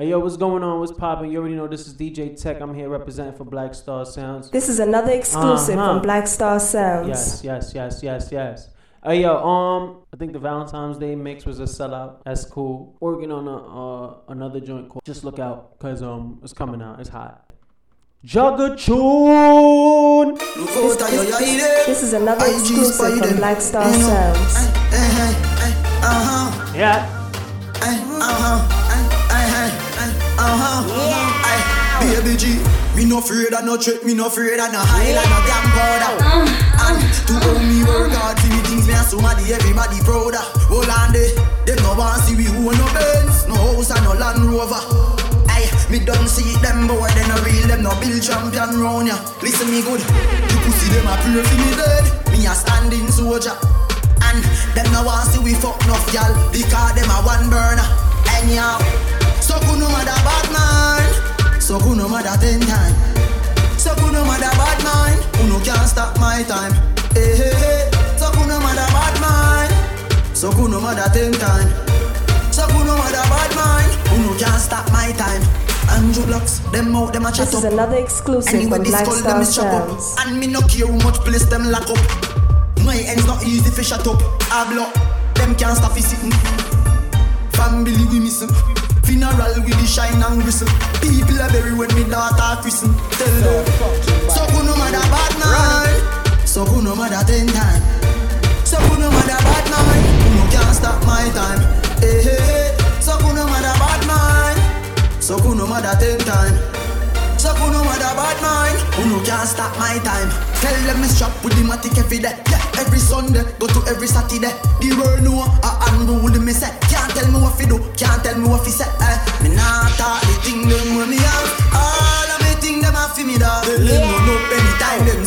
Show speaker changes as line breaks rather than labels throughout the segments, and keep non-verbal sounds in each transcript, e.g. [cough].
Hey yo, what's going on? What's popping? You already know this is DJ Tech. I'm here representing for Black Star Sounds.
This is another exclusive
Uh-huh.
from Black Star Sounds.
Yes, yes, yes, yes, yes. Hey yo, um, I think the Valentine's Day mix was a sellout. That's cool. Working on a uh, another joint called Just Look Out, cause um, it's coming out. It's hot. Jugga tune.
Look out, ayo, ya ile.
This is another exclusive from. Black Star Sounds.
Eh, eh, eh, uh-huh.
Yeah.
Eh, uh-huh. Uh-huh. Eh, Baby G, me no afraid of no trick, me no afraid of no Highland, no damn powder. And to hold me work hard see me things, me and somebody, everybody proud of. Hold on there, them no want see we who no Benz, no house and no Land Rover. Me done see them boy, they no real, them no build champion round ya. Listen me good, you pussy them a pray for me dead, me a standing soldier. And them no want see we fuck enough gal Because them a one burner Anyhow So kuno mother bad man. So kuno mother ten time. So kuno mother bad man. Uno can't stop my time? Hey hey hey So kuno mother bad man. So kuno mother ten time. So kuno mother bad man. Uno can't stop my time? Andrew blocks them out them a chat
This is another exclusive
Anyway,
from
this
Black
call
Star
them is chop up.
Sounds.
And me no care how much place them lock up. My ends not easy fi shut up. I block, them can't stop fi sitting. Family we missing Funeral with the shine and whistle. People are bury when me daughter christen Tell them. So who no matter bad man So who no matter ten time? So who no matter bad man no can't stop my time? Hey hey hey So who no matter bad man So who no matter ten time? So who what a bad mind Who no can't stop my time Tell them me strap with the matic every day. Yeah, every Sunday, go to every Saturday. The world know a unruly me say. Can't tell me what fi do, can't tell me what fi say eh. Me nah talk the thing them when me have All of me thing them have fi me dog. Tell them up anytime them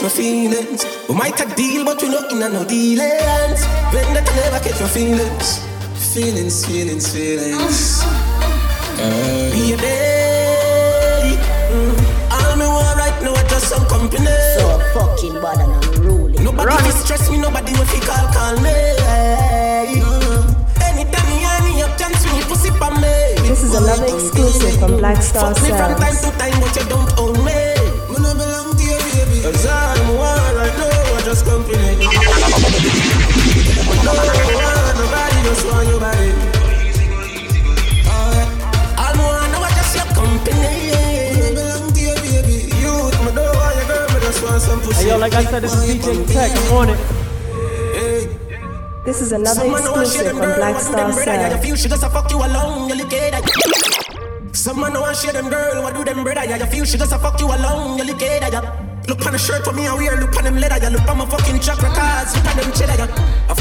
catch my feelings. We might a deal, but we not in a no dealings. Vendetta never catch my feelings. Feelings, feelings, feelings. Uh, baby, mm, all me want right now is just some company.
So fucking bad and unruly.
Nobody will stress me, nobody will fi call, call me. Mm, anytime me and me up, chance me pussy me.
This is another exclusive from Black Star
Fuck me from time to time, but you don't own. Me
yo, like I said, this is DJ Tech. I'm on it.
Hey.
This is another
Someone know I share
exclusive
them
from
girl,
Black
what do
Star
them brother? Yeah, you
Sounds.
feel she just a fuck you alone, you lick it. Someone know I share them girl, what do them brother? Yeah, you feel she just a fuck you alone, you lick it. Yeah. Look on the shirt for me, I wear, look on them leather, yeah. Look on my fucking chakra cards, look on them cheddar, yeah.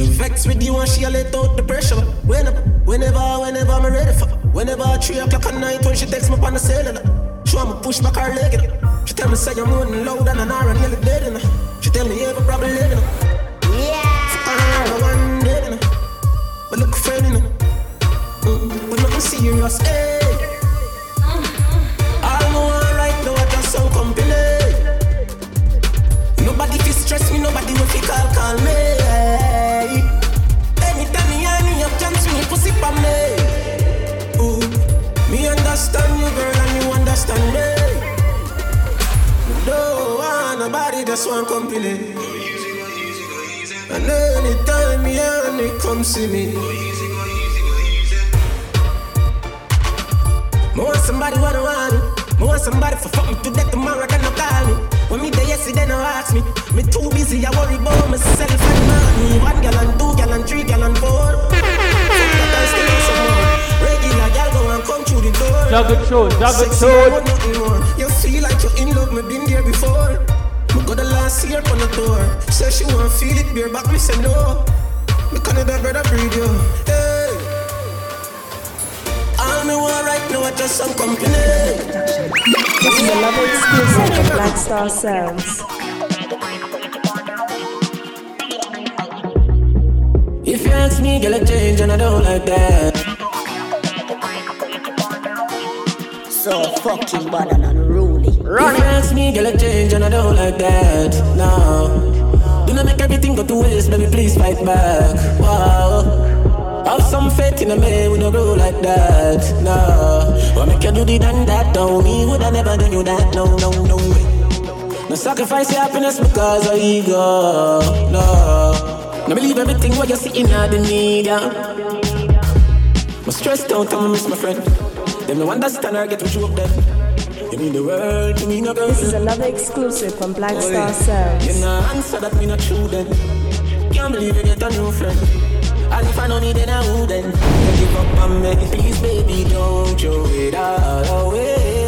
She vex with you and she a let out the pressure. Whenever, whenever, whenever I'm ready for. Whenever three o'clock at night when she text me on the cellular. She want me push back her leg. You. She tell me say you're moaning loud and an hour and nearly dead. You know. She tell me a problem living. You. Nobody, just want company. And anytime me and me come see me. Me want somebody what I want. Me want somebody for fuck me to death tomorrow, then no call me. When me there yesterday, no ask me. Me too busy, I worry about myself and money. One gal and two gal and three gal and four. Fuck that, I still want some more. Regular gal go and come through the door.
Jugga tune, Jugga
Sexy, I
tune.
want nothing more. You feel like you're in love, me been there before. Me go the last year on the tour. Say she want feel it, beer back, me say no. Me Canada brother breed you. Hey. All me want right now is just some company.
This is another exclusive from Black Star Sounds.
If you ask me, girl, I change and I don't like that.
So fucking bad and unruly.
Run. You ask me, girl, I change and I don't like that. No. Do not make everything go to waste, baby, please fight back. Wow. Have some faith in a man, we don't grow like that. No. What make you do the done that, though? Me would have never done you that, no, no, no way. No sacrifice your happiness because of ego. No. No believe everything what you're seeing in the media. My stressed out, I'm miss my friend. Them no understand or get what you up. You mean the world to me, no girl.
This is another exclusive from Black Star Sounds.
You know answer that me not true then. Can't believe you get a new friend. And if I know me, then I wouldn't. Give up on me, please, baby, don't throw it all away.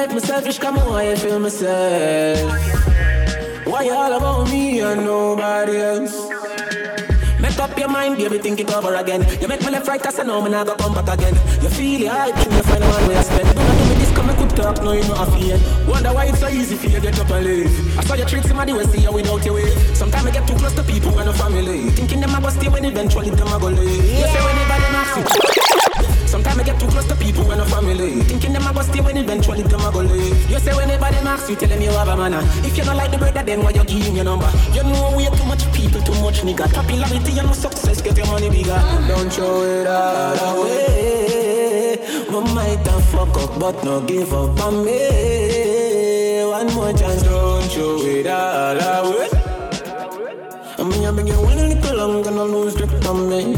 If me selfish, come on, I feel myself. Why you all about me and nobody else? Make up your mind, baby, think it over again. You make me left right, I know me not go come back again. You feel it hype, you find one way I spend. Do not do me this, come and could talk, no, you know I feel. Wonder why it's so easy for you to get up and leave. I saw you treat somebody when see you without your way. Sometimes I get too close to people and a family. Thinking them I go stay when eventually them I go leave. You say when anybody knocks you. Sometimes I get too close to people and a family. Thinking them I go stay when eventually them I go leave. You say when anybody knocks you, tell them you have a manner. Ah. If you don't like the brother, then why you give him your number? You know we too much people, too much nigga. Popularity and no success, get your money bigger. Don't show it all away. We might have fuck up, but no give up on me. One more chance, don't show it all away. I mean, been here when a little gonna lose grip on me.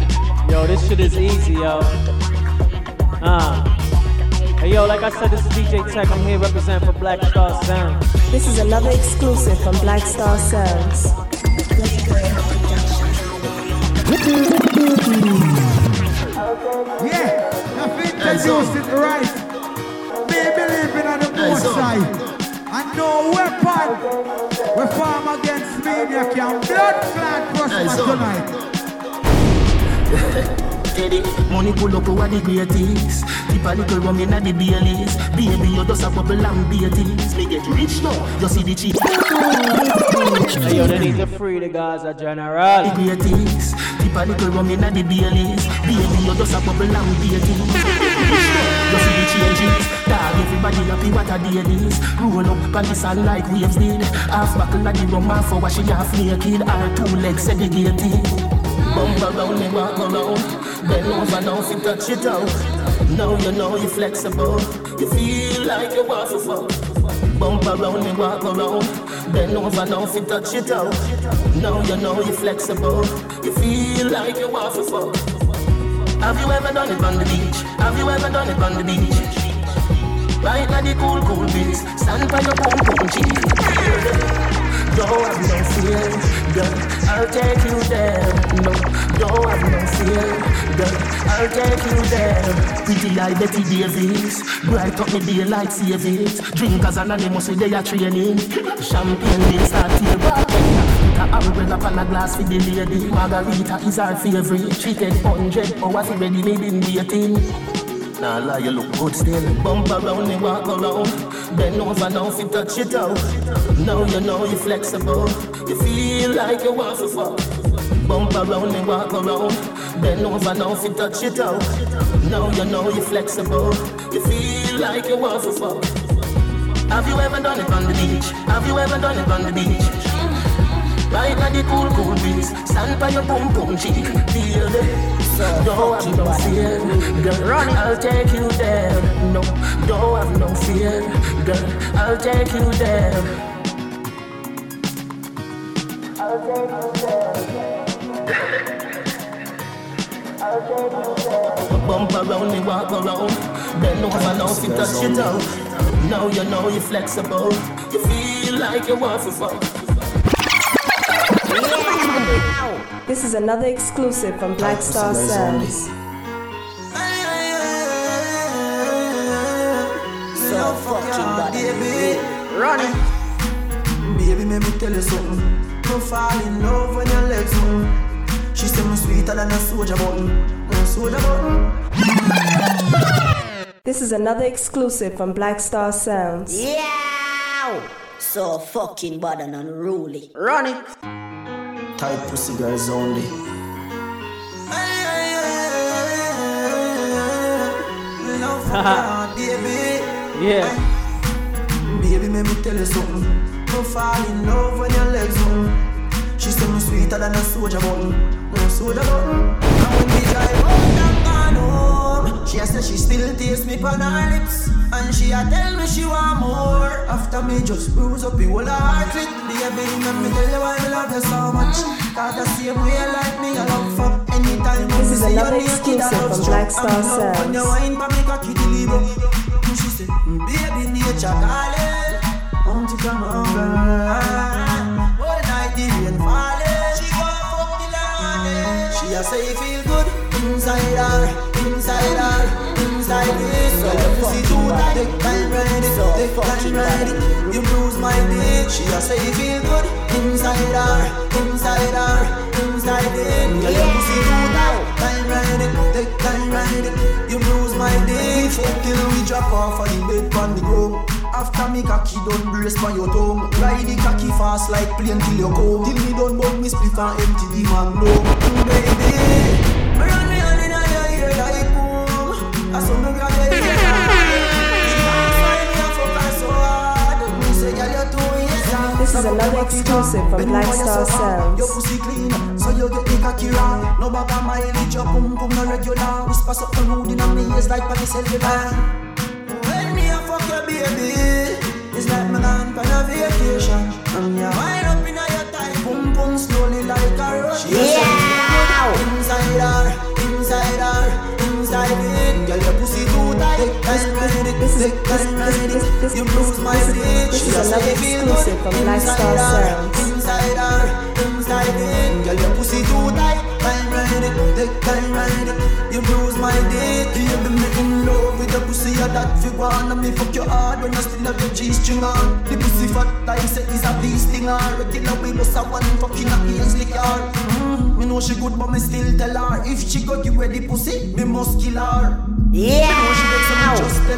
[laughs]
Yo, this shit is easy, yo. Uh. Hey, yo, like I said, this is DJ Tech. I'm here representing for Black Star Sound.
This is another exclusive from Black Star Sounds.
Yeah, nothing to use it right. Me believing on the most side. And no weapon we farm against me, you can blood clot crush me tonight.
Steady. Money pull up over the greatest. Tip a little rum inna the Baileys. Baby, you just a bubble and beaties. Me get rich now. You see the cheap.
Hey, yo, they need to free the at General.
The greatest. Tip a little rum inna the Baileys. Baby, you just a bubble and beaties. You see the changes. Dog, everybody happy what a day this. Roll up on the sun like waves did. Half buckle of the rum, half for washing half naked. Our two legs segregated. Bump around and walk around. Bend over now if you touch it out. Now you know you're flexible. You feel like you want to fuck. Bump around and walk around. Bend over now if you touch it out. Now you know you're flexible. You feel like you want to fuck. Have you ever done it on the beach? Have you ever done it on the beach? Right now the cool, cool breeze. Stand by your boom, boom cheek. Don't no fear, girl. I'll take you there. No, don't no fear, girl. I'll take you there. Pretty eye Betty Davis, bright up me day like savings. Drinkers anonymous with their training. Champagne they start here. Put a umbrella on a glass for the lady. Margarita is our favorite. She Chicken hundred oh, hours already made in waiting. Nah lie, you look good still. Bump around and walk around. Bend over now you touch it out. Now you know you're flexible. You feel like you want to. Bump around and walk around. Bend over now you touch it out. Now you know you're flexible. You feel like you want to. Have you ever done it on the beach? Have you ever done it on the beach? Right now the cool, cool breeze. Stand by your boom, boom cheek. Feel it. Don't have no fear Girl, I'll take you there. No, don't have no fear Girl, I'll take you there. I'll take you there. I'll take you there. [laughs] Bump around and walk around. Bend over now if you touch it out Now you know you're flexible. You feel like you want to fuck
This is another exclusive from Black Star Sounds.
So fucking
baby.
Running.
Baby, let me tell you something. No fall in love when your legs move. She say me sweeter than a soldier button. A soldier button.
This is another exclusive from Black Star Sounds.
Yeah! So fucking bad and unruly. Run it!
Tight pussy girls only. Love [laughs] for baby.
Yeah.
Baby, let me tell you something. No fall in love when your legs move. She say me sweeter than a soldier button. No soldier button. And when we drive out and gone oh. home, she a say she still taste me on her lips. And she a tell me she want more. After me just bruise up the whole clit. Baby, let me tell you why I love you so much. Cause the same way like me, I love fuck. Anytime
This is another exclusive from. Black Star
I'm in love When
Sounds.
you wine for me, cocky deliver. She said, mm, baby, nature calling. Take time ride it. You bruise my dick. She a say feel good inside her, inside her, inside it. Girl, your pussy too tight, time ride it, take time ride it. You bruise my dick. Fuck till we drop off of the bed on the ground. After me cocky done brace for your tongue Ride the cocky fast like plane till you come Till me done bug me spliff and empty the magnum mm, Baby
This is another exclusive from Star Sounds.
Your pussy clean so you get the cocky No mileage your pum pum no regular Whisper something rude ears like when me a fuck your baby, it's like vacation. And you wind
This
time
this- this- this-
You bruise my
this- this is
a
another exclusive from Black Star
Inside her,
Sounds.
Inside her, inside it. Girl, your pussy too tight. Time ride it, take time it. You bruise my dick. You be me in love with the pussy of that fi wanna me fuck your hard when I still have your G-string on. The pussy fat like say is a beast thing or regular we must have one fucking a Ainsley car. Mm, me know she good but me still tell her if she got you ready pussy, me must kill her. Me know she vex so me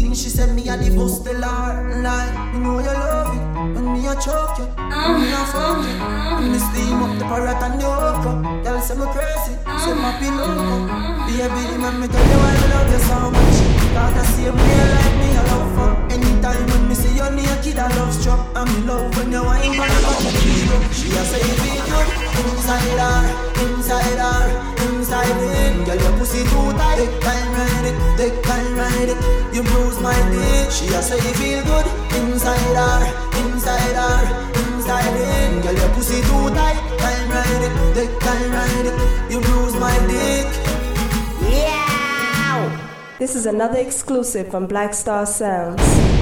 Yeah!
just tell her Cause certain things she said me a the first tell her Like, me know you love it When me a choke you When me a uh-huh, fuck you uh-huh. When me steam up the parrot and the okra. Girl say me crazy Say my uh-huh, pillow Baby, let me tell you why I love you so much Cause the same way like me I love fuck Anytime when me see you naked I love struck And me love when you wine for the body She a say feel good Inside her, inside her, it pussy too tight Take time ride it, take time ride it. You bruise my dick She a say it feel good. Inside her, inside her, inside it Girl your pussy too tight. Time ride it, take time ride it. You bruise my dick.
Yeah!
This is another exclusive from Black Star Sounds.